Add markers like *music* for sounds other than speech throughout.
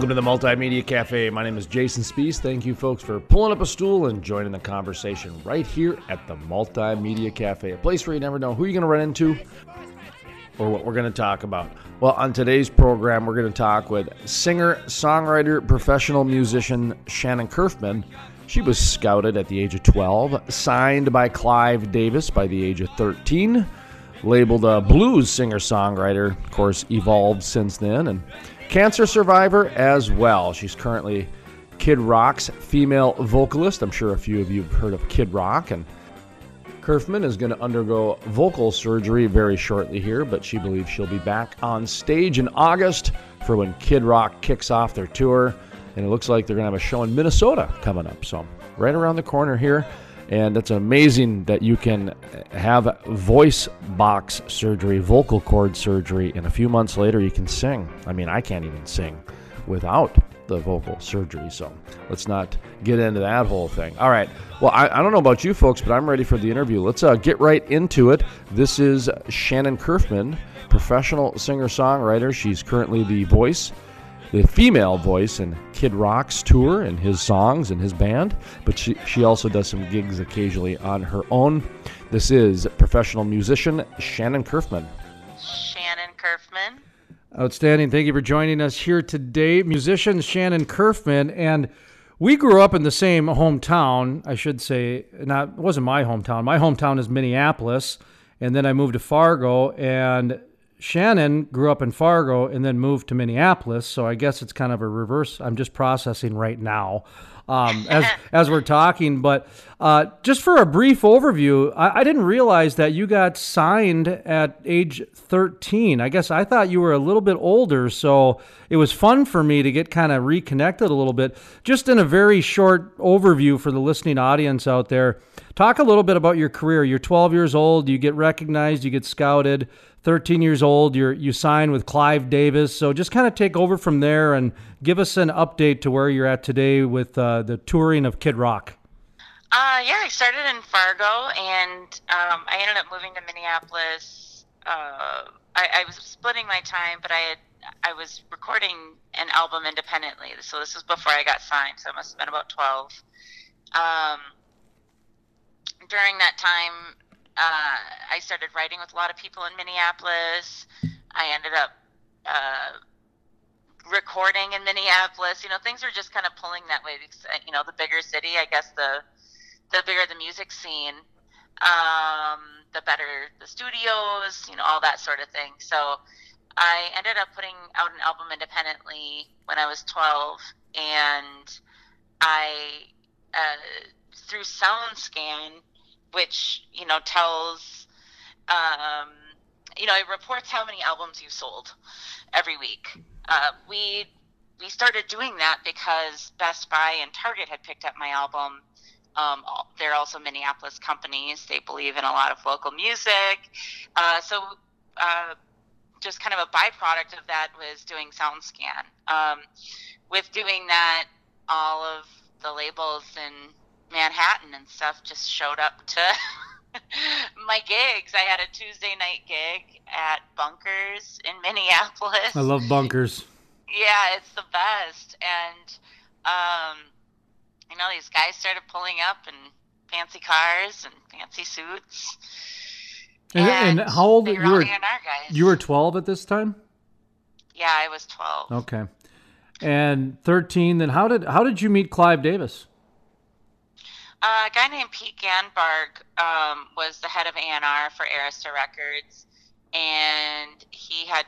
Welcome to the Multimedia Cafe. My name is Jason Spiess. Thank you, folks, for pulling up a stool and joining the conversation right here at the Multimedia Cafe, a place where you never know who you're going to run into or what we're going to talk about. Well, on today's program, we're going to talk with singer, songwriter, professional musician Shannon Curfman. She was scouted at the age of 12, signed by Clive Davis by the age of 13, labeled a blues singer songwriter, of course, evolved since then, and cancer survivor as well. She's currently Kid Rock's female vocalist. I'm sure a few of you have heard of Kid Rock. And Curfman is going to undergo vocal surgery very shortly here, but she believes she'll be back on stage in August for when Kid Rock kicks off their tour. And it looks like they're going to have a show in Minnesota coming up. So, right around the corner here. And it's amazing that you can have voice box surgery, vocal cord surgery, and a few months later you can sing. I mean, I can't even sing without the vocal surgery. So let's not get into that whole thing. All right. Well, I, I don't know about you folks, but I'm ready for the interview. Let's uh, get right into it. This is Shannon Curfman, professional singer songwriter. She's currently the voice the female voice in Kid Rock's tour and his songs and his band, but she, she also does some gigs occasionally on her own. This is professional musician Shannon Curfman. Shannon Curfman. Outstanding. Thank you for joining us here today. Musician Shannon Curfman. And we grew up in the same hometown, I should say. Not, it wasn't my hometown. My hometown is Minneapolis. And then I moved to Fargo, and Shannon grew up in Fargo and then moved to Minneapolis, so I guess it's kind of a reverse. I'm just processing right now um, as *laughs* as we're talking. But uh, just for a brief overview, I, I, didn't realize that you got signed at age 13. I guess I thought you were a little bit older, so it was fun for me to get kind of reconnected a little bit. Just in a very short overview for the listening audience out there, talk a little bit about your career. You're 12 years old. You get recognized. You get scouted. 13 years old. You you sign with Clive Davis. So just kind of take over from there and give us an update to where you're at today with uh, the touring of Kid Rock. Uh, yeah, I started in Fargo, and um, I ended up moving to Minneapolis. Uh, I, I was splitting my time, but I had I was recording an album independently. So this was before I got signed. So it must have been about 12. Um, during that time, uh, I started writing with a lot of people in Minneapolis. I ended up uh, recording in Minneapolis. You know, things were just kind of pulling that way. Because, uh, you know, the bigger city, I guess the the bigger the music scene, um, the better the studios. You know, all that sort of thing. So I ended up putting out an album independently when I was 12, and I uh, through SoundScan which you know tells um, you know it reports how many albums you sold every week. Uh, we we started doing that because Best Buy and Target had picked up my album. Um, they're also Minneapolis companies. They believe in a lot of local music. Uh, so, uh, just kind of a byproduct of that was doing SoundScan. Um, with doing that, all of the labels and Manhattan and stuff just showed up to *laughs* my gigs. I had a Tuesday night gig at Bunkers in *laughs* Minneapolis. I love Bunkers. Yeah, it's the best. And um, you know, these guys started pulling up in fancy cars and fancy suits. And, and, and how old were you were? You were twelve at this time. Yeah, I was twelve. Okay, and thirteen. Then how did how did you meet Clive Davis? Uh, a guy named Pete Ganbarg um, was the head of A&R for Arista Records, and he had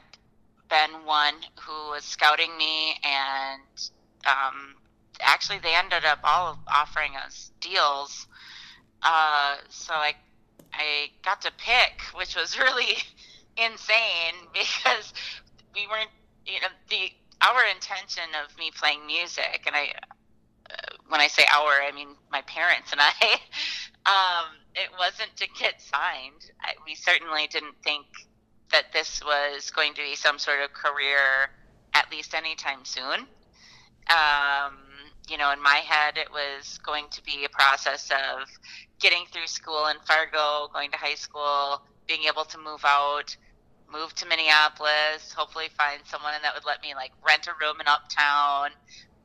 been one who was scouting me and um, actually, they ended up all offering us deals. Uh, so I I got to pick, which was *laughs* really insane because we weren't, you know, the our intention of me playing music, and I, when I say our, I mean my parents and I. *laughs* um, it wasn't to get signed. I, we certainly didn't think that this was going to be some sort of career, at least anytime soon. Um, you know, in my head, it was going to be a process of getting through school in Fargo, going to high school, being able to move out, move to Minneapolis, hopefully find someone that would let me like rent a room in uptown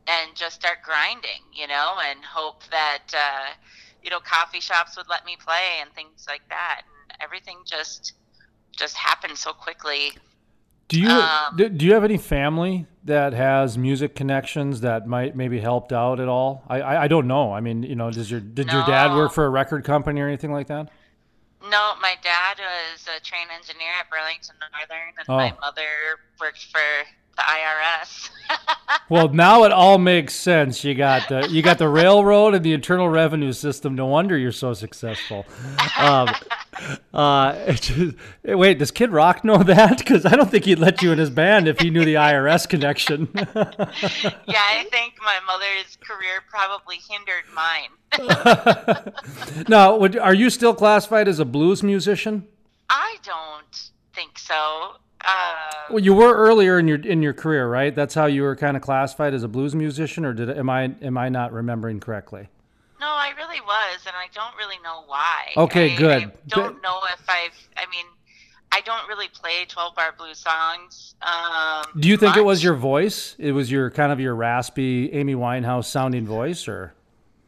and just start grinding, you know, and hope that, uh, you know, coffee shops would let me play and things like that. And everything just, just happened so quickly. Do you um, do, do you have any family that has music connections that might maybe helped out at all? I, I, I don't know. I mean, you know, does your did no. your dad work for a record company or anything like that? No, my dad was a train engineer at Burlington Northern, and oh. my mother worked for the IRS. *laughs* well, now it all makes sense. You got the you got the railroad and the Internal Revenue System. No wonder you're so successful. Um, uh, just, wait, does Kid Rock know that? Because I don't think he'd let you in his band if he knew the IRS connection. *laughs* yeah, I think my mother's career probably hindered mine. *laughs* now, would, are you still classified as a blues musician? I don't think so. Uh, well, you were earlier in your in your career, right? That's how you were kind of classified as a blues musician, or did am I am I not remembering correctly? No, I really was, and I don't really know why. Okay, I, good. I don't know if I've. I mean, I don't really play twelve bar blues songs. Um, Do you think much. it was your voice? It was your kind of your raspy Amy Winehouse sounding voice, or?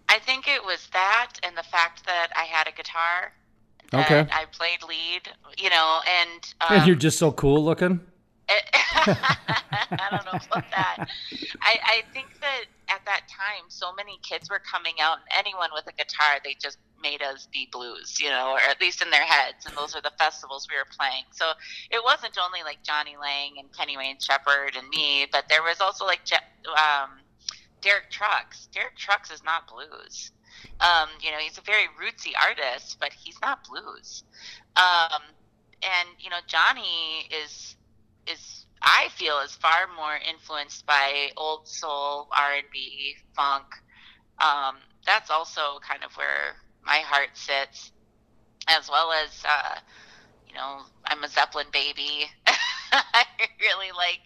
I think it was that, and the fact that I had a guitar okay. I played lead, you know, and um, *laughs* and you're just so cool looking. *laughs* I don't know about that. I, I think that at that time, so many kids were coming out, and anyone with a guitar, they just made us be blues, you know, or at least in their heads. And those are the festivals we were playing. So it wasn't only like Jonny Lang and Kenny Wayne Shepherd and me, but there was also like um, Derek Trucks. Derek Trucks is not blues. Um, you know, he's a very rootsy artist, but he's not blues. Um, and you know, Johnny is is I feel is far more influenced by old soul, R and B, funk. Um, that's also kind of where my heart sits, as well as uh, you know, I'm a Zeppelin baby. *laughs* I really like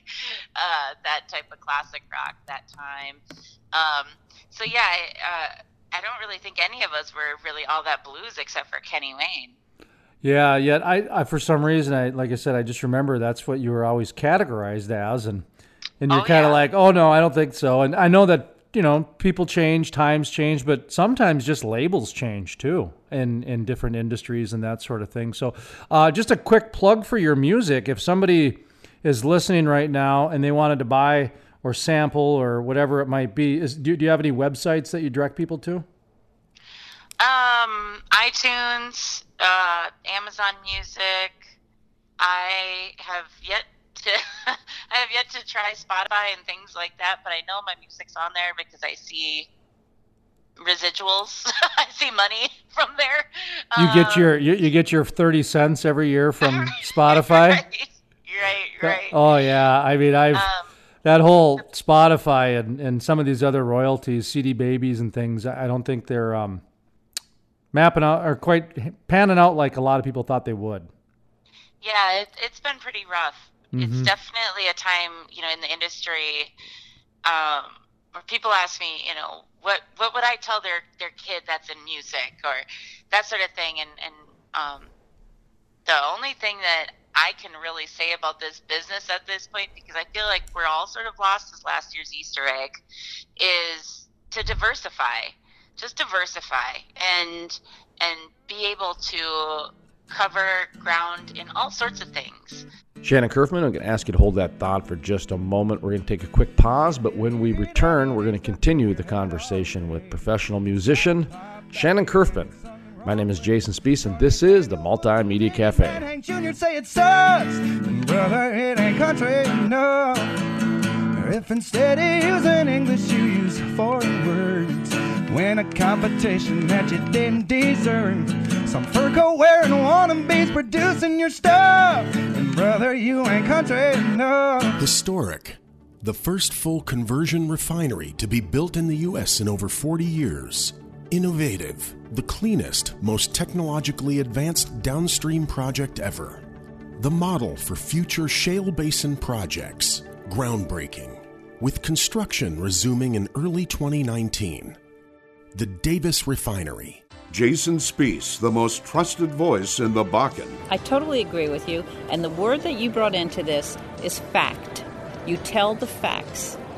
uh, that type of classic rock that time. Um, so yeah, I, uh, I don't really think any of us were really all that blues except for Kenny Wayne. Yeah, yet I, I for some reason I like I said I just remember that's what you were always categorized as and and you're oh, kind of yeah. like, "Oh no, I don't think so." And I know that, you know, people change, times change, but sometimes just labels change too in in different industries and that sort of thing. So, uh, just a quick plug for your music if somebody is listening right now and they wanted to buy or sample or whatever it might be. Is, do, do you have any websites that you direct people to? Um, iTunes, uh, Amazon Music. I have yet to *laughs* I have yet to try Spotify and things like that, but I know my music's on there because I see residuals. *laughs* I see money *laughs* from there. You um, get your you, you, get your thirty cents every year from Spotify. right, right, right. Oh yeah, I mean I've. Um, that whole Spotify and, and some of these other royalties, CD Babies and things, I don't think they're um, mapping out or quite panning out like a lot of people thought they would. Yeah, it, has been pretty rough. Mm-hmm. It's definitely a time, you know, in the industry um, where people ask me, you know, what what would I tell their their kid that's in music or that sort of thing, and and um, the only thing that I can really say about this business at this point because I feel like we're all sort of lost as last year's Easter egg is to diversify. Just diversify and and be able to cover ground in all sorts of things. Shannon Curfman, I'm going to ask you to hold that thought for just a moment. We're going to take a quick pause, but when we return, we're going to continue the conversation with professional musician Shannon Curfman. My name is Jason Spiess, and this is the Multimedia Cafe. Hank Jr. say it sucks, brother, it ain't country, no. if instead of using English you use foreign words? Win a competition that you didn't deserve. Some fur coat wearing wannabes producing your stuff. And brother, you ain't country enough. Historic. The first full conversion refinery to be built in the U.S. in over 40 years. Innovative. The cleanest, most technologically advanced downstream project ever. The model for future shale basin projects. Groundbreaking. With construction resuming in early 2019. The Davis Refinery. Jason Spiess, the most trusted voice in the Bakken. I totally agree with you. And the word that you brought into this is fact. You tell the facts,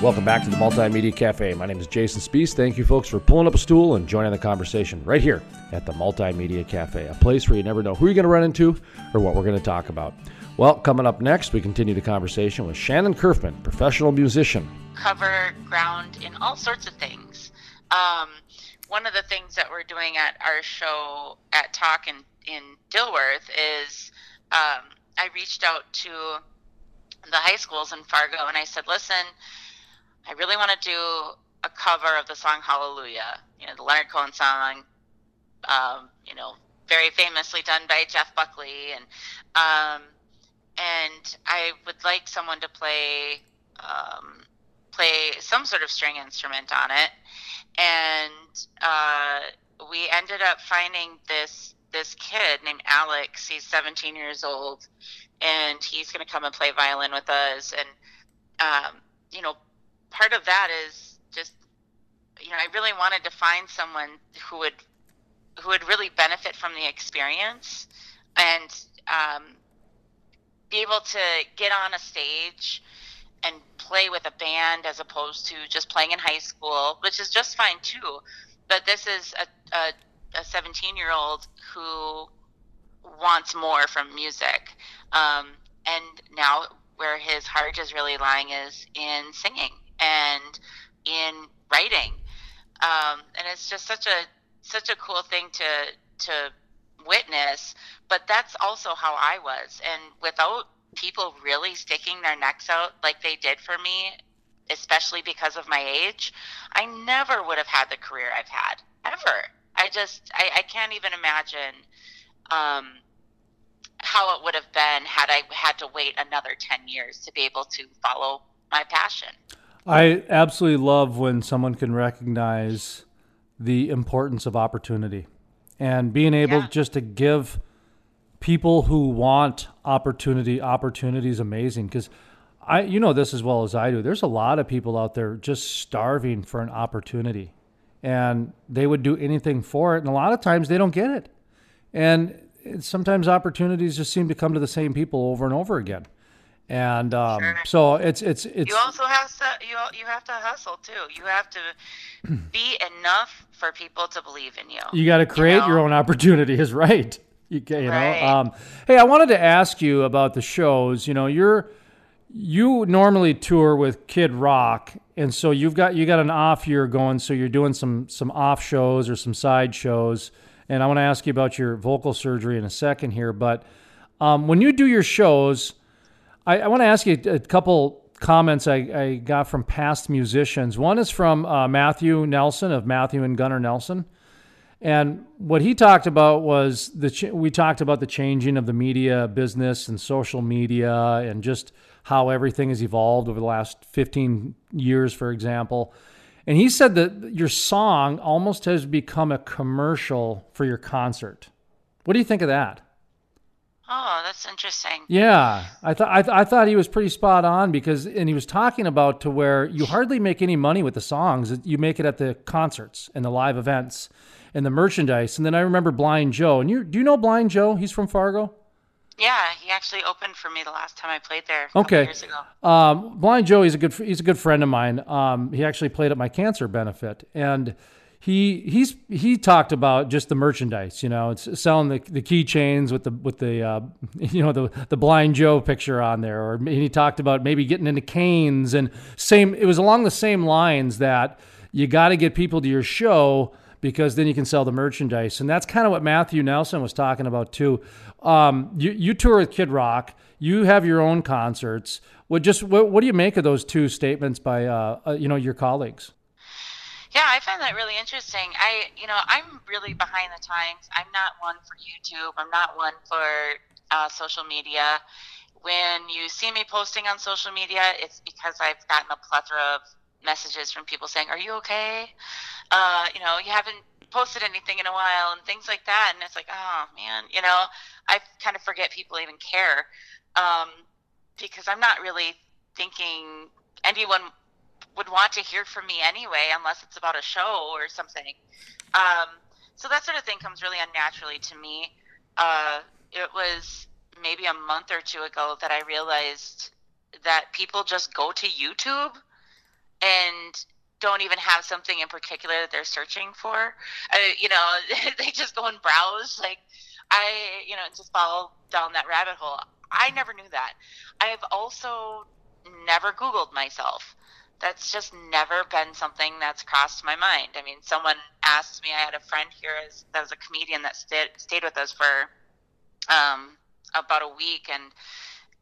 Welcome back to the Multimedia Cafe. My name is Jason Spiess. Thank you, folks, for pulling up a stool and joining the conversation right here at the Multimedia Cafe, a place where you never know who you're going to run into or what we're going to talk about. Well, coming up next, we continue the conversation with Shannon Curfman, professional musician. Cover ground in all sorts of things. Um, one of the things that we're doing at our show at Talk in, in Dilworth is um, I reached out to the high schools in Fargo and I said, listen, I really want to do a cover of the song Hallelujah, you know, the Leonard Cohen song, um, you know, very famously done by Jeff Buckley, and um, and I would like someone to play um, play some sort of string instrument on it, and uh, we ended up finding this this kid named Alex. He's 17 years old, and he's going to come and play violin with us, and um, you know part of that is just you know I really wanted to find someone who would who would really benefit from the experience and um, be able to get on a stage and play with a band as opposed to just playing in high school, which is just fine too. But this is a, a, a 17 year old who wants more from music. Um, and now where his heart is really lying is in singing and in writing. Um, and it's just such a such a cool thing to to witness. But that's also how I was, and without people really sticking their necks out like they did for me, especially because of my age, I never would have had the career I've had ever. I just I, I can't even imagine um, how it would have been had I had to wait another ten years to be able to follow my passion. I absolutely love when someone can recognize the importance of opportunity and being able yeah. just to give people who want opportunity opportunity is amazing because I you know this as well as I do. There's a lot of people out there just starving for an opportunity and they would do anything for it and a lot of times they don't get it. And sometimes opportunities just seem to come to the same people over and over again and um, sure. so it's it's it's. You also have to you you have to hustle too. You have to *clears throat* be enough for people to believe in you. You got to create you know? your own opportunity. Is *laughs* right. You, you right. know. Um, hey, I wanted to ask you about the shows. You know, you're you normally tour with Kid Rock, and so you've got you got an off year going. So you're doing some some off shows or some side shows. And I want to ask you about your vocal surgery in a second here, but um, when you do your shows I, I want to ask you a couple comments I, I, got from past musicians. One is from uh, Matthew Nelson of Matthew and Gunnar Nelson. And what he talked about was the ch- we talked about the changing of the media business and social media and just how everything has evolved over the last 15 years, for example. And he said that your song almost has become a commercial for your concert. What do you think of that? Oh, that's interesting. Yeah, I thought I, th- I thought he was pretty spot on because, and he was talking about to where you hardly make any money with the songs. You make it at the concerts and the live events, and the merchandise. And then I remember Blind Joe. And you do you know Blind Joe? He's from Fargo. Yeah, he actually opened for me the last time I played there. okay. Years ago. Um, Blind Joe, he's a good he's a good friend of mine. Um, he actually played at my cancer benefit, and he he's he talked about just the merchandise. You know, it's selling the the keychains with the with the uh, *laughs* you know the the Blind Joe picture on there, or he talked about maybe getting into canes and same. It was along the same lines that you got to get people to your show because then you can sell the merchandise. And that's kind of what Matthew Nelson was talking about too. Um, you, you tour with Kid Rock. You have your own concerts. What just what, what do you make of those two statements by uh, uh, you know your colleagues? Yeah, I find that really interesting. I, you know, I'm really behind the times. I'm not one for YouTube. I'm not one for uh, social media. When you see me posting on social media, it's because I've gotten a plethora of messages from people saying, "Are you okay? Uh, you know, you haven't posted anything in a while," and things like that. And it's like, oh man, you know, I kind of forget people even care um, because I'm not really thinking anyone would want to hear from me anyway, unless it's about a show or something. Um, so that sort of thing comes really unnaturally to me. Uh, it was maybe a month or two ago that I realized that people just go to YouTube and don't even have something in particular that they're searching for. Uh, you know, *laughs* they just go and browse. Like I, you know, just fall down that rabbit hole. I never knew that. I've also never Googled myself. That's just never been something that's crossed my mind. I mean, someone asked me. I had a friend here as, that was a comedian that stayed stayed with us for um, about a week, and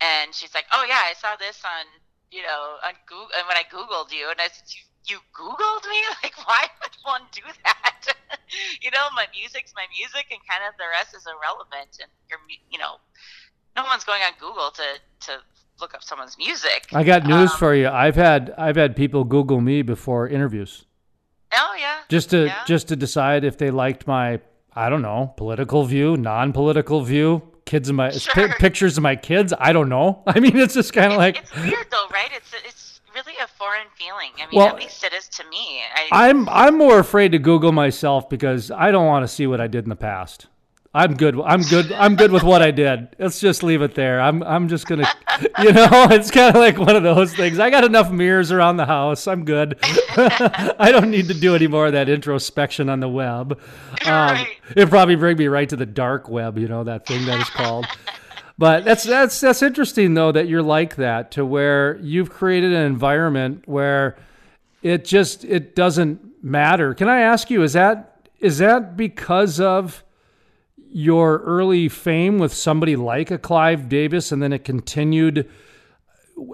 and she's like, "Oh yeah, I saw this on you know, on Google, and when I Googled you, and I said, you, you Googled me? *laughs* Like, why would one do that? *laughs* you know, my music's my music, and kind of the rest is irrelevant. And you're, you know, no one's going on Google to to look up someone's music. I got news um, for you. I've had I've had people Google me before interviews. Oh yeah. Just to yeah. just to decide if they liked my I don't know political view, non-political view, kids of my sure. p- pictures of my kids. I don't know. *laughs* I mean, it's just kind of like it's weird though, right? It's it's really a foreign feeling. I mean, well, at least it is to me. I, I'm I'm more afraid to Google myself because I don't want to see what I did in the past. I'm good. I'm good. I'm good with what I did. Let's just leave it there. I'm I'm just gonna, *laughs* you know, *laughs* it's kind of like one of those things. I got enough mirrors around the house. I'm good. *laughs* I don't need to do any more of that introspection on the web. Um, it probably bring me right to the dark web. You know that thing that is called. But that's that's that's interesting though that you're like that to where you've created an environment where it just it doesn't matter. Can I ask you? Is that is that because of your early fame with somebody like a Clive Davis, and then it continued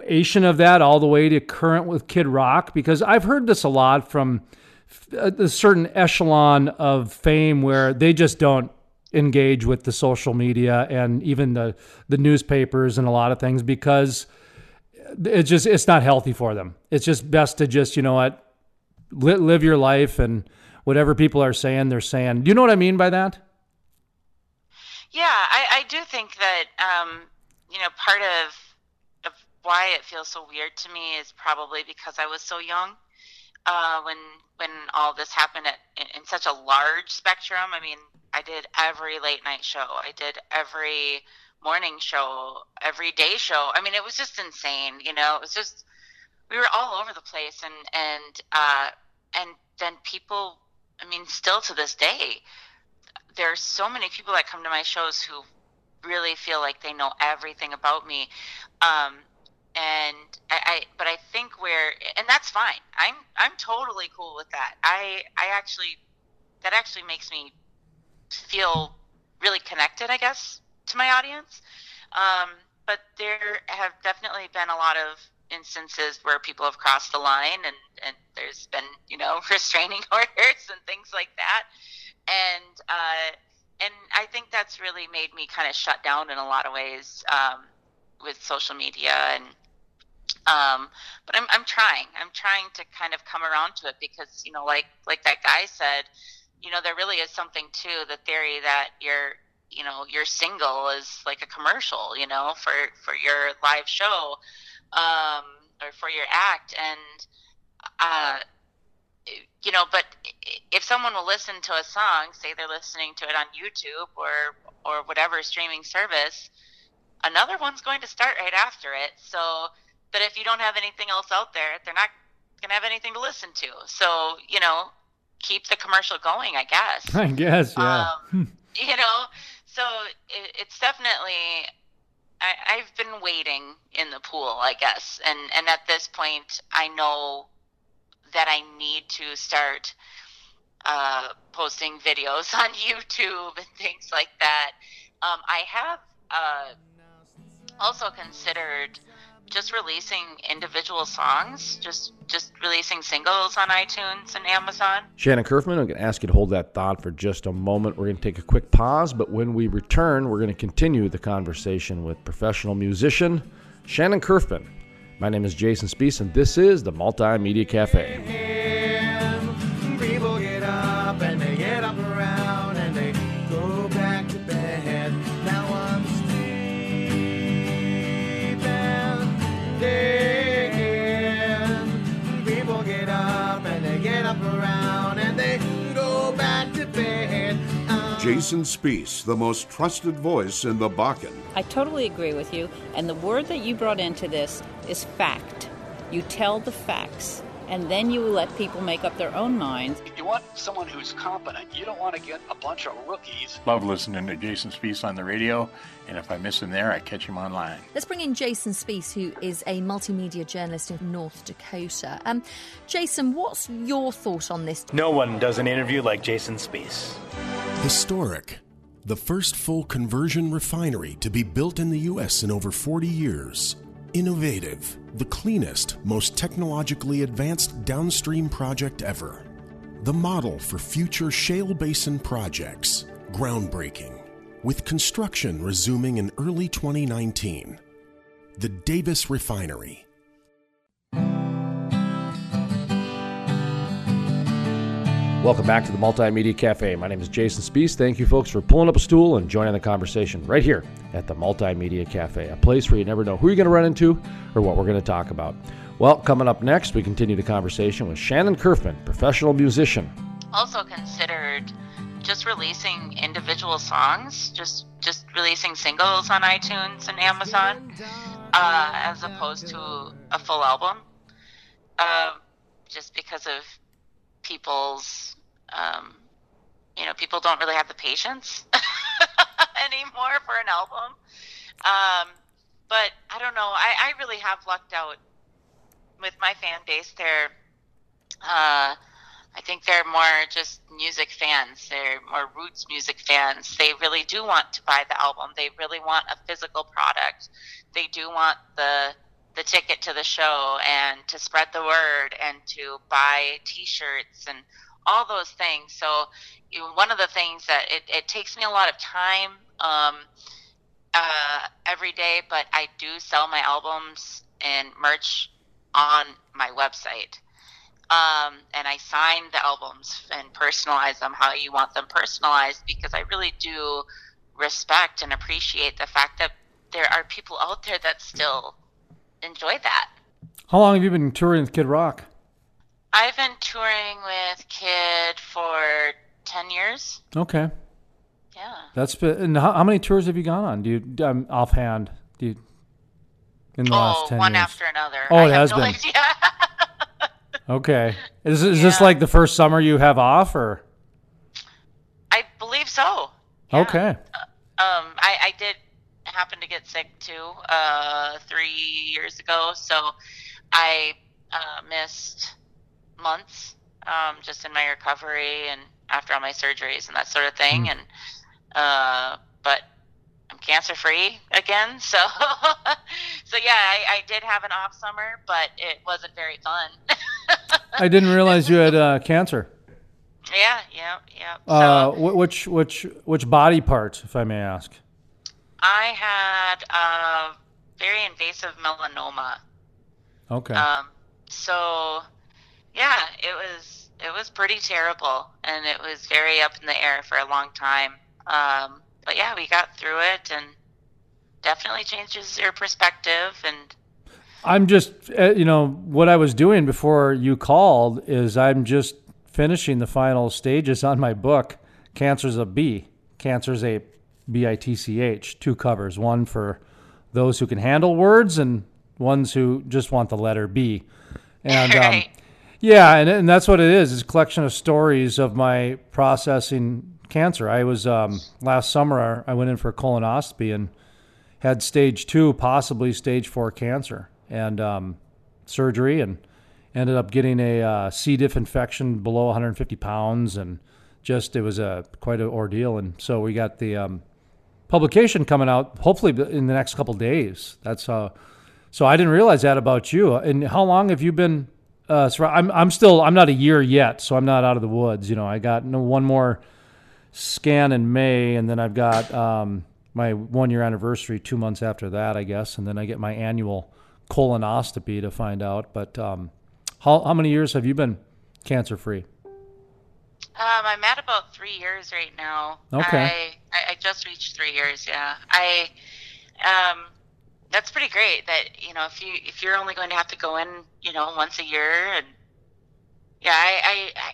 Asian of that all the way to current with Kid Rock? Because I've heard this a lot from uh, a certain echelon of fame where they just don't engage with the social media and even the the newspapers and a lot of things because it's just it's not healthy for them. It's just best to just you know what live your life and whatever people are saying they're saying. Do you know what I mean by that? Yeah, I, I do think that um, you know part of of why it feels so weird to me is probably because I was so young uh, when when all this happened at, in, in such a large spectrum. I mean, I did every late night show. I did every morning show, every day show. I mean, it was just insane. You know, it was just we were all over the place, and and uh, and then people. I mean, still to this day, there's so many people that come to my shows who really feel like they know everything about me. Um, and I, I, but I think where, and that's fine. I'm, I'm totally cool with that. I, I actually, that actually makes me feel really connected, I guess, to my audience. Um, but there have definitely been a lot of instances where people have crossed the line and, and there's been, you know, *laughs* restraining *laughs* orders and things like that and uh, and I think that's really made me kind of shut down in a lot of ways um, with social media and um, but I'm I'm trying. I'm trying to kind of come around to it because you know like like that guy said you know there really is something to the theory that your you know your single is like a commercial you know for for your live show um, or for your act. And uh, you know, but if someone will listen to a song, say they're listening to it on YouTube or or whatever streaming service, another one's going to start right after it. So, but if you don't have anything else out there, they're not going to have anything to listen to. So, you know, keep the commercial going, I guess. *laughs* I guess, yeah. Um, *laughs* you know, so it, it's definitely. I, I've been waiting in the pool, I guess, and and at this point, I know that I need to start uh, posting videos *laughs* on YouTube and things like that. Um, I have uh, also considered just releasing individual songs, just just releasing singles on iTunes and Amazon. Shannon Curfman, I'm going to ask you to hold that thought for just a moment. We're going to take a quick pause, but when we return, we're going to continue the conversation with professional musician Shannon Curfman. My name is Jason Spiess, and this is the Multimedia Cafe. People get up and they get up around and they go back to bed. Now I'm sleeping. Again. People get up and they get up around and they go back to bed. Jason Spiess, the most trusted voice in the Bakken. I totally agree with you. And the word that you brought into this is fact. You tell the facts, and then you let people make up their own minds. You want someone who's competent. You don't want to get a bunch of rookies. Love listening to Jason Spiess on the radio, and if I miss him there, I catch him online. Let's bring in Jason Spiess, who is a multimedia journalist in North Dakota. Um, Jason, what's your thought on this? No one does an interview like Jason Spiess. Historic. The first full conversion refinery to be built in the U.S. in over 40 years. Innovative. The cleanest, most technologically advanced downstream project ever. The model for future shale basin projects. Groundbreaking. With construction resuming in early 2019. The Davis Refinery. Welcome back to the Multimedia Cafe. My name is Jason Spiess. Thank you, folks, for pulling up a stool and joining the conversation right here at the Multimedia Cafe, a place where you never know who you're going to run into or what we're going to talk about. Well, coming up next, we continue the conversation with Shannon Curfman, professional musician. Also considered just releasing individual songs, just just releasing singles on iTunes and Amazon, uh, as opposed to a full album. Uh, just because of people's, um, you know, people don't really have the patience *laughs* anymore for an album. Um, but I don't know. I, I really have lucked out with my fan base. They're, uh, I think they're more just music fans. They're more roots music fans. They really do want to buy the album. They really want a physical product. They do want the the ticket to the show and to spread the word and to buy T-shirts and all those things. So you know, one of the things that it, it takes me a lot of time um, uh, every day, but I do sell my albums and merch on my website. Um, and I sign the albums and personalize them how you want them personalized because I really do respect and appreciate the fact that there are people out there that still enjoy that. How long have you been touring with Kid Rock? I've been touring with Kid for 10 years. Okay. Yeah. That's been, and how, how many tours have you gone on? Do you um, offhand? Do you in the oh, last ten one years? after another. Oh, I it has no been. idea. *laughs* Okay. Is is this like the first summer you have off, or I believe so. okay? Um, I, I did happen to get sick too uh, three years ago, so I uh, missed months um, just in my recovery and after all my surgeries and that sort of thing. And uh, but I'm cancer free again, *laughs* so so yeah, I, I did have an off summer, but it wasn't very fun. I didn't realize you had uh, cancer. yeah, yeah, yeah. Uh, wh- which which which body part, if I may ask? I had a very invasive melanoma. Okay. Um, so yeah, it was it was pretty terrible, and it was very up in the air for a long time. Um, but yeah, we got through it, and definitely changes your perspective. And I'm just, uh, you know, what I was doing before you called is I'm just finishing the final stages on my book, Cancer's a B. Cancer's a B I T C H, two covers, one for those who can handle words and ones who just want the letter B. And um, *laughs* yeah, and, and that's what it is. It's a collection of stories of my processing cancer. I was um, last summer. I went in for a colonoscopy and had stage two, possibly stage four cancer, and um, surgery, and ended up getting a uh, C. diff infection below 150 pounds, and just it was a quite an ordeal. And so we got the um, publication coming out hopefully in the next couple days. That's uh, so I didn't realize that about you. And how long have you been? Uh, I'm I'm still I'm not a year yet, so I'm not out of the woods. You know, I got one more scan in May, and then I've got um, my one year anniversary two months after that, I guess, and then I get my annual colonoscopy to find out. But um, how how many years have you been cancer free? Um, I'm at about three years right now. Okay. I, I just reached three years. Yeah. I, um, that's pretty great. That you know, if you if you're only going to have to go in, you know, once a year, and yeah, I, I, I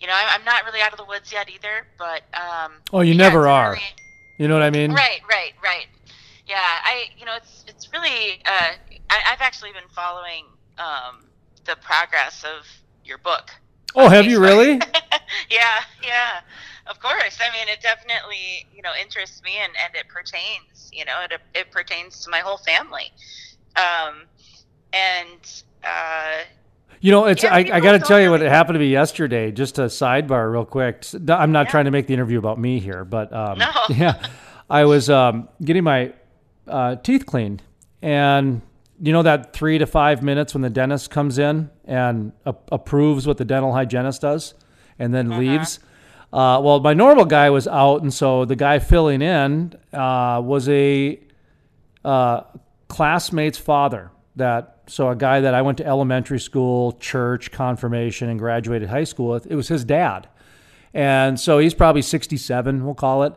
you know, I'm not really out of the woods yet either. But um, oh, you yeah, never are. very- You know what I mean? Right, right, right. Yeah, I, you know, it's it's really. Uh, I, I've actually been following um, the progress of your book. Oh, have you really? *laughs* *laughs* yeah, yeah, of course. I mean, it definitely, you know, interests me, and, and it pertains. You know, it it pertains to my whole family. Um, and uh, You know, it's Yeah, I, I got to tell you what happened to me yesterday. Just a sidebar, real quick. I'm not trying to make the interview about me here, but um, No. *laughs* yeah, I was um, getting my uh, teeth cleaned, and you know that three to five minutes when the dentist comes in and a- approves what the dental hygienist does, and then leaves. Uh, well, my normal guy was out, and so the guy filling in uh, was a uh, classmate's father. That so a guy that I went to elementary school, church, confirmation, and graduated high school with. It was his dad, and so he's probably sixty-seven, we'll call it.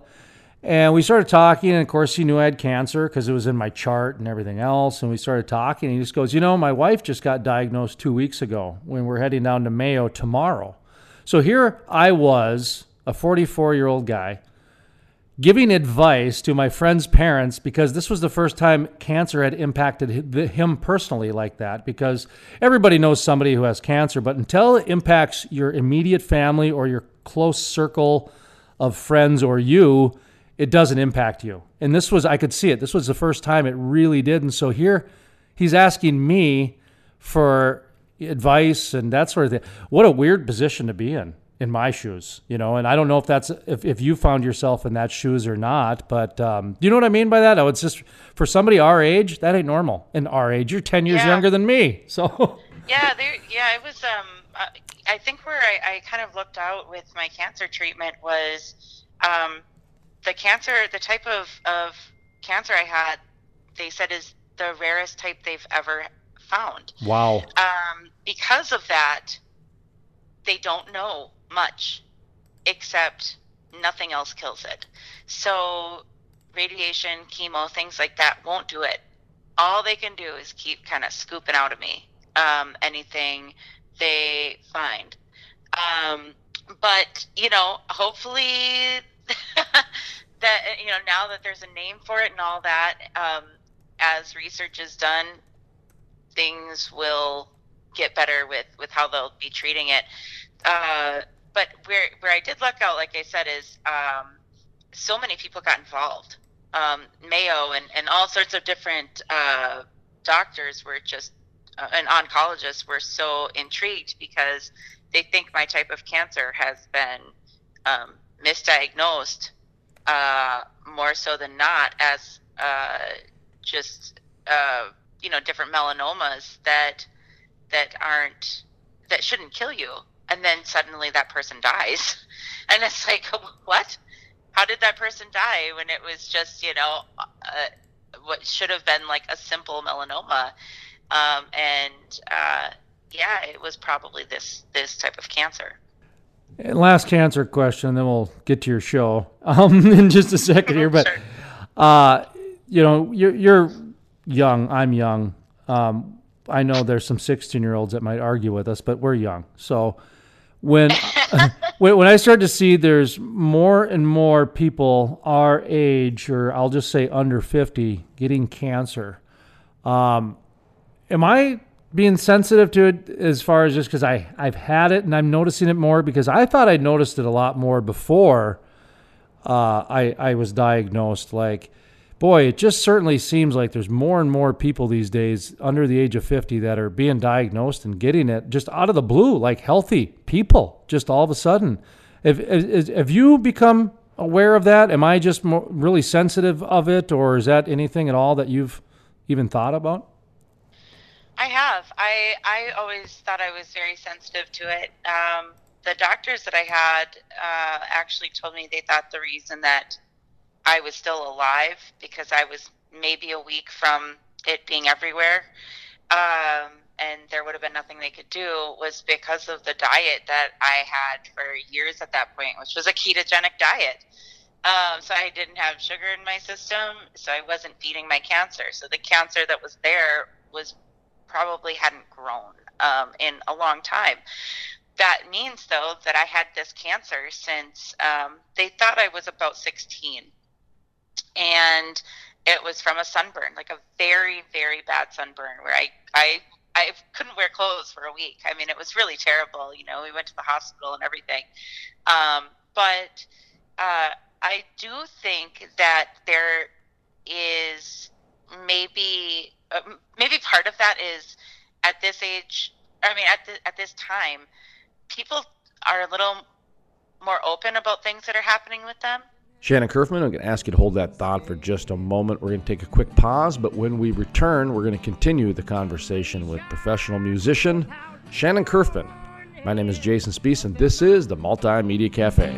And we started talking, and of course, he knew I had cancer because it was in my chart and everything else. And we started talking. And he just goes, "You know, my wife just got diagnosed two weeks ago when we're heading down to Mayo tomorrow." So here I was, a 44 year old guy, giving advice to my friend's parents because this was the first time cancer had impacted him personally like that. Because everybody knows somebody who has cancer, but until it impacts your immediate family or your close circle of friends or you, it doesn't impact you. And this was, I could see it. This was the first time it really did. And so here he's asking me for advice and that sort of thing. What a weird position to be in, in my shoes, you know. And I don't know if that's if, if you found yourself in that shoes or not, but um, do you know what I mean by that? Oh, it's just for somebody our age, that ain't normal. In our age, you're ten years Yeah. younger than me, so yeah, there, yeah, it was. Um, I think where I, I kind of looked out with my cancer treatment was um, the cancer, the type of, of cancer I had. They said is the rarest type they've ever found. wow. Um, because of that, they don't know much, except nothing else kills it. So radiation, chemo, things like that won't do it. All they can do is keep kind of scooping out of me um, anything they find. Um, but you know, hopefully *laughs* that you know now that there's a name for it and all that, um, as research is done, things will get better with with how they'll be treating it. Uh, but where where I did luck out, like I said, is um, so many people got involved. Um, Mayo and, and all sorts of different uh, doctors were just uh, and oncologists were so intrigued because they think my type of cancer has been um, misdiagnosed uh, more so than not as uh, just uh, you know different melanomas that that aren't that shouldn't kill you. And then suddenly that person dies. *laughs* And it's like *laughs* what? How did that person die when it was just you know uh, what should have been like a simple melanoma? Um, and uh, yeah it was probably this this type of cancer. And last cancer question, then we'll get to your show. *laughs* Um, in just a second here. But uh, you know, you're, you're young. I'm young. Um, I know there's some 16 year olds that might argue with us, but we're young. So *laughs* when when I start to see there's more and more people our age, or I'll just say under 50, getting cancer, um, am I being sensitive to it as far as just because I I've had it and I'm noticing it more because I thought I noticed it a lot more before uh, I I was diagnosed. Like, boy, it just certainly seems like there's more and more people these days under the age of 50 that are being diagnosed and getting it just out of the blue, like healthy people, just all of a sudden. Have, have you become aware of that? Am I just more, really sensitive of it, or is that anything at all that you've even thought about? I have. I I always thought I was very sensitive to it. Um, the doctors that I had uh, actually told me they thought the reason that I was still alive because I was maybe a week from it being everywhere, um, and there would have been nothing they could do was because of the diet that I had for years at that point, which was a ketogenic diet. Um, so I didn't have sugar in my system, so I wasn't feeding my cancer. So the cancer that was there was probably hadn't grown um, in a long time. That means, though, that I had this cancer since um, they thought I was about 16. And it was from a sunburn, like a very, very bad sunburn where I, I, I couldn't wear clothes for a week. I mean, it was really terrible. You know, we went to the hospital and everything. Um, but uh, I do think that there is maybe uh, maybe part of that is at this age. I mean, at the, at this time, people are a little more open about things that are happening with them. Shannon Curfman, I'm going to ask you to hold that thought for just a moment. We're going to take a quick pause, but when we return, we're going to continue the conversation with professional musician Shannon Curfman. My name is Jason Spiess, and this is the Multimedia Cafe.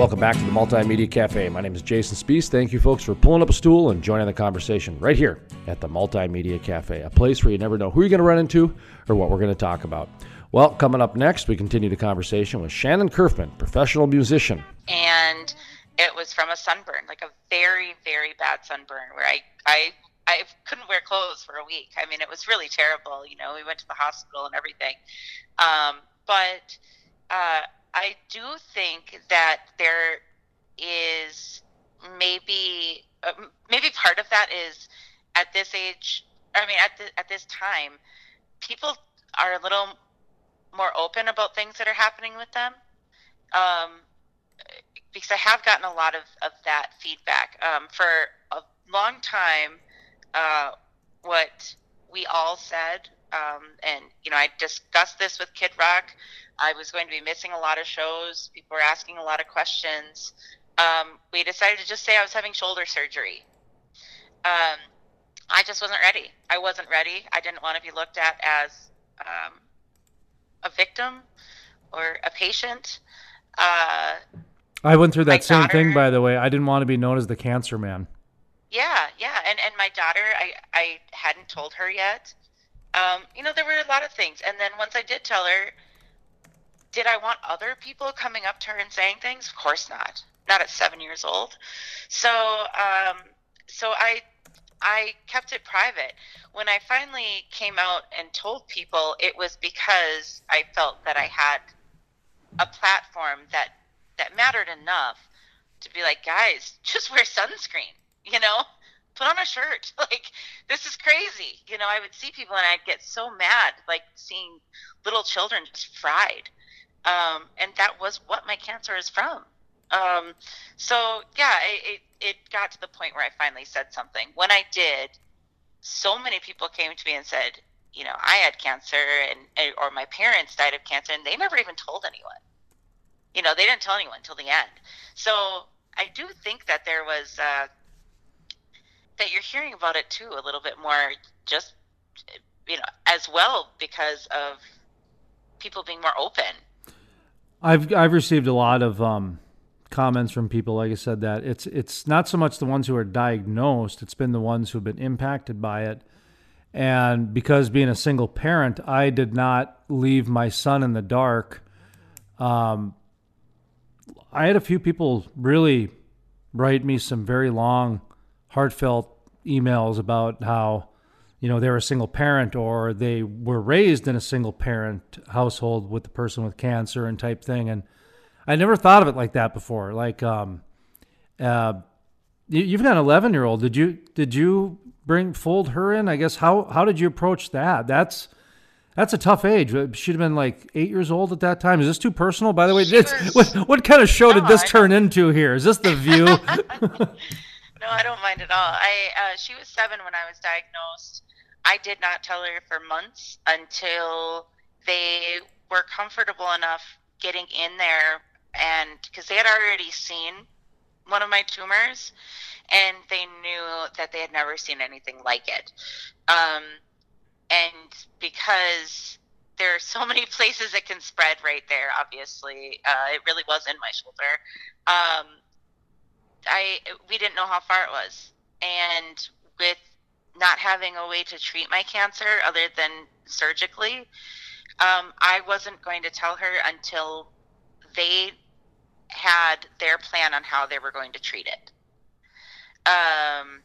Welcome back to the Multimedia Cafe. My name is Jason Spiess. Thank you, folks, for pulling up a stool and joining the conversation right here at the Multimedia Cafe, a place where you never know who you're going to run into or what we're going to talk about. Well, coming up next, we continue the conversation with Shannon Curfman, professional musician. And it was from a sunburn, like a very, very bad sunburn, where I, I, I couldn't wear clothes for a week. I mean, it was really terrible. You know, we went to the hospital and everything. Um, but uh, I do think that there is maybe uh, maybe part of that is at this age. I mean, at the, at this time, people are a little more open about things that are happening with them. Um, because I have gotten a lot of, of that feedback. Um, for a long time, uh, what we all said, um, and you know, I discussed this with Kid Rock. I was going to be missing a lot of shows. People were asking a lot of questions. Um, we decided to just say I was having shoulder surgery. Um, I just wasn't ready. I wasn't ready. I didn't want to be looked at as um, a victim or a patient. Uh, I went through that same daughter, thing, by the way. I didn't want to be known as the cancer man. Yeah, yeah, and and my daughter, I I hadn't told her yet. Um, you know, there were a lot of things, and then once I did tell her, did I want other people coming up to her and saying things? Of course not. Not at seven years old. So, um, so I, I kept it private. When I finally came out and told people, it was because I felt that I had a platform that that mattered enough to be like, guys, *laughs* just wear sunscreen, you know? Put on a shirt. *laughs* Like this is crazy. You know, I would see people and I'd get so mad like seeing little children just fried. Um, and that was what my cancer is from. Um, so yeah, it, it, it got to the point where I finally said something. When I did, so many people came to me and said, you know, I had cancer and or my parents died of cancer, and they never even told anyone. You know, they didn't tell anyone until the end. So I do think that there was uh, that you're hearing about it too a little bit more, just you know, as well because of people being more open. I've I've received a lot of um, comments from people, like I said, that it's it's not so much the ones who are diagnosed; it's been the ones who've been impacted by it. And because being a single parent, I did not leave my son in the dark. Um, I had a few people really write me some very long, heartfelt emails about how you know they were a single parent or they were raised in a single parent household with the person with cancer and type thing and I never thought of it like that before. Like, um, uh, you, have got an 11 year old. Did you did you bring fold her in? I guess how how did you approach that? That's that's a tough age. She'd have been like eight years old at that time. Is this too personal? By the way, what what kind of show no, did this turn into here? Is this the View? *laughs* *laughs* no, I don't mind at all. I uh, she was seven when I was diagnosed. I did not tell her for months until they were comfortable enough getting in there and because they had already seen one of my tumors and they knew that they had never seen anything like it um, and because there are so *laughs* many places it can spread right there obviously uh, it really was in my shoulder um, i we didn't know how far it was and with not having a way to treat my cancer other than surgically um, i wasn't going to tell her until they had their plan on how they were going to treat it. Um,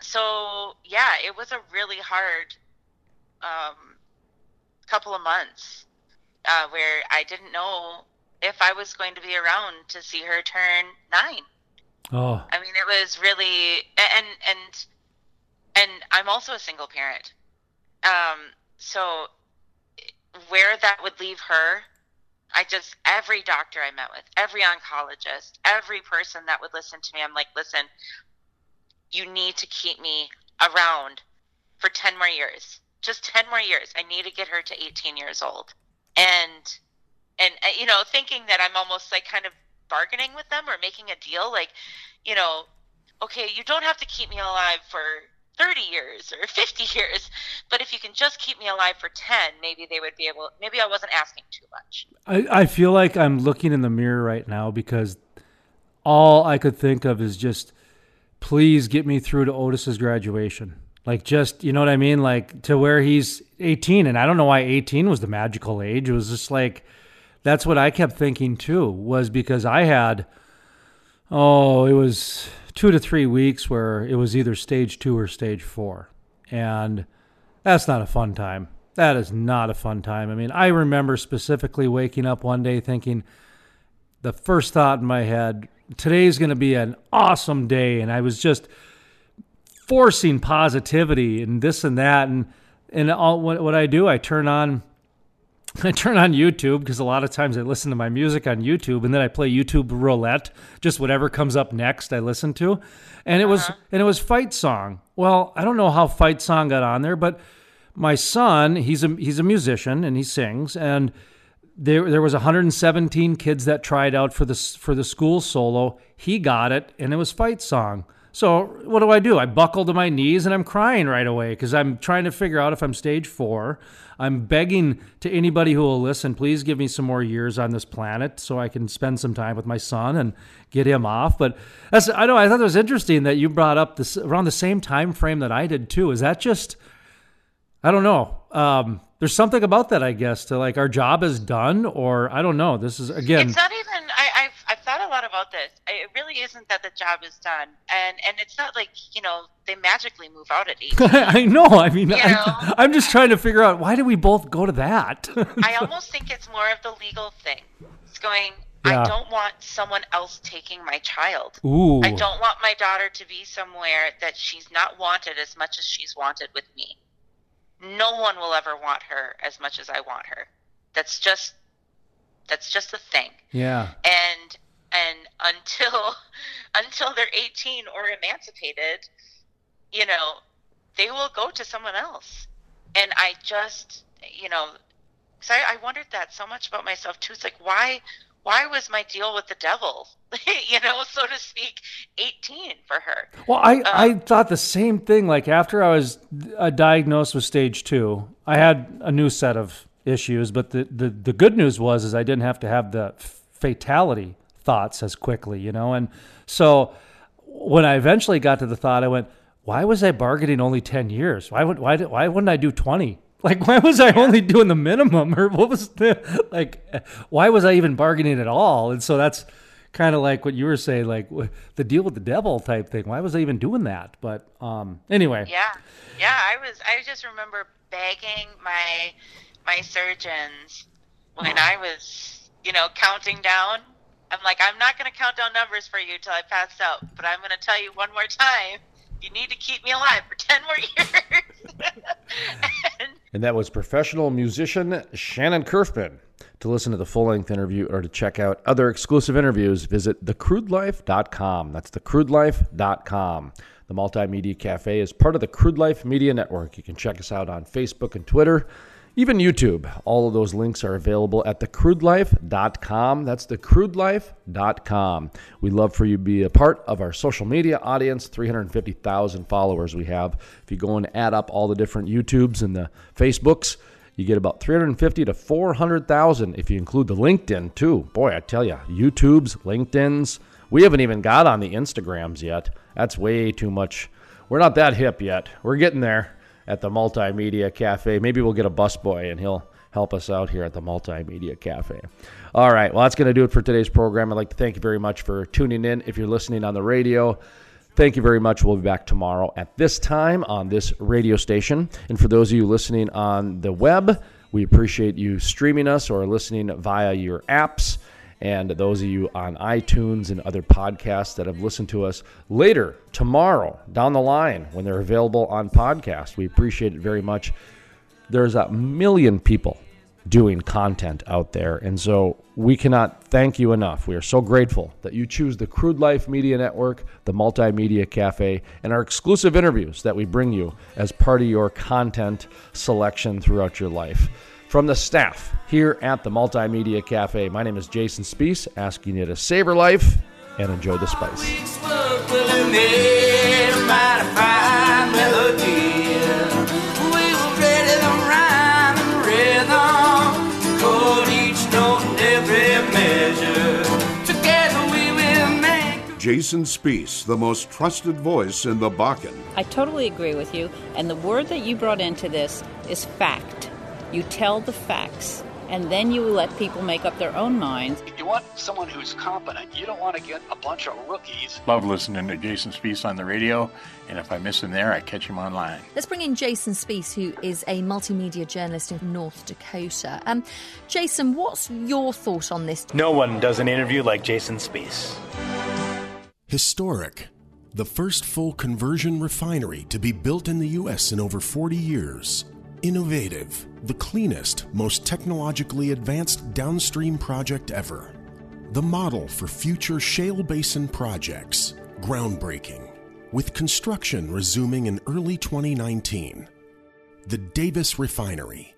so yeah, it was a really hard um, couple of months uh, where I didn't know if I was going to be around to see her turn nine. Oh, I mean, it was really and and and I'm also a single parent. Um, so where that would leave her I just, every doctor I met with, every oncologist, every person that would listen to me, I'm like, listen, you need to keep me around for 10 more years. Just 10 more years. I need to get her to 18 years old. And, and, uh, you know, thinking that I'm almost like kind of bargaining with them or making a deal, like, you know, okay, you don't have to keep me alive for 30 years or *laughs* 50 years but if you can just keep me alive for 10 maybe they would be able maybe i wasn't asking too much. I, I feel like i'm looking in the mirror right now because all i could think of is just please get me through to otis's graduation. Like just you know what i mean? Like to where he's 18 and i don't know why 18 was the magical age. It was just like that's what i kept thinking too was because i had oh it was two to three weeks where it was either stage two or stage four. And that's not a fun time. That is not a fun time. I mean, I remember specifically waking up one day thinking, the first thought in my head, today's going to be an awesome day. And I was just forcing positivity and this and that. And, and all, what, what I do, I turn on *laughs* I turn on YouTube because a lot of times I listen to my music on YouTube and then I play YouTube roulette, just whatever comes up next I listen to. And it uh-huh. was and it was Fight Song. Well, I don't know how Fight Song got on there, but my son, he's a he's a musician and he sings and there there was 117 kids that tried out for the for the school solo. He got it and it was Fight Song. So what do I do? I buckle to my knees and I'm crying right away because I'm trying to figure out if I'm stage four. I'm begging to anybody who will listen, please give me some more years on this planet so I can spend some time with my son and get him off. But that's I know I thought it was interesting that you brought up this around the same time frame that I did too. Is that just I don't know. Um, there's something about that, I guess, to like our job is done, or I don't know. This is again. It's not even. I, I've I've thought a lot about this. It really isn't that the job is done, and and it's not like you know they magically move out at 18. *laughs* I know. I mean, You I, I'm just trying to figure out why did we both go to that? I *laughs* almost think it's more of the legal thing. It's going. Yeah. I don't want someone else taking my child. Ooh. I don't want my daughter to be somewhere that she's not wanted as much as she's wanted with me. No one will ever want her as much as I want her. That's just that's just the thing. yeah. And and until *laughs* until they're 18 or emancipated, you know, they will go to someone else. And I just, you know, cause I, I wondered that so much about myself too. It's like, why, why was my deal with the devil, *laughs* you know, so to speak, 18 for her? Well, I, I thought the same thing. Like after I was uh, diagnosed with stage two, I had a new set of issues. But the, the, the good news was is I didn't have to have the fatality thoughts as quickly, you know. And so when I eventually got to the thought, I went, "Why was I bargaining only ten years? Why would why why wouldn't I do twenty? *laughs* Like why was I only doing the minimum, *laughs* or what was the like? Why was I even bargaining at all? And so that's kind of like what you were saying, like the deal with the devil type thing. Why was I even doing that? But um, anyway, Yeah, yeah. I was. I just remember begging my my surgeons when I was, you know, counting down. I'm like, I'm not going to count down numbers for you till I pass out, but I'm going to tell you one more time. You need to keep me alive for *laughs* ten more years. *laughs* And that was professional musician Shannon Curfman. To listen to the full length interview or to check out other exclusive interviews, visit thecrudelife.com. That's thecrudelife.com. The Multimedia Cafe is part of the Crude Life Media Network. You can check us out on Facebook and Twitter, even YouTube. All of those links are available at thecrudelife.com. That's thecrudelife.com. We'd love for you to be a part of our social media audience, 350,000 followers we have. If you go and add up all the different YouTubes and the Facebooks, you get about 350 to 400,000 if you include the LinkedIn too. Boy, I tell you, YouTubes, LinkedIn's, we haven't even got on the Instagrams yet. That's way too much. We're not that hip yet. We're getting there at the Multimedia Cafe. Maybe we'll get a busboy and he'll help us out here at the Multimedia Cafe. All right, well, that's going to do it for today's program. I'd like to thank you very much for tuning in. If you're listening on the radio, Thank you very much. We'll be back tomorrow at this time on this radio station. And for those of you listening on the web, we appreciate you streaming us or listening via your apps. And those of you on iTunes and other podcasts that have listened to us later tomorrow down the line when they're available on podcast, we appreciate it very much. There's a million people doing content out there. And so we cannot thank you enough. We are so grateful that you choose the Crude Life Media Network, the Multimedia Cafe, and our exclusive interviews that we bring you as part of your content selection throughout your life. From the staff here at the Multimedia Cafe, my name is Jason Spiess, asking you to savor life and enjoy the spice. Jason Spiess, the most trusted voice in the Bakken. I totally agree with you. And the word that you brought into this is fact. You tell the facts, and then you let people make up their own minds. You want someone who's competent. You don't want to get a bunch of rookies. Love listening to Jason Spiess on the radio, and if I miss him there, I catch him online. Let's bring in Jason Spiess, who is a multimedia journalist in North Dakota. Um, Jason, what's your thought on this? No one does an interview like Jason Spiess. Historic. The first full conversion refinery to be built in the U.S. in over 40 years. Innovative. The cleanest, most technologically advanced downstream project ever. The model for future shale basin projects. Groundbreaking. With construction resuming in early 2019. The Davis Refinery.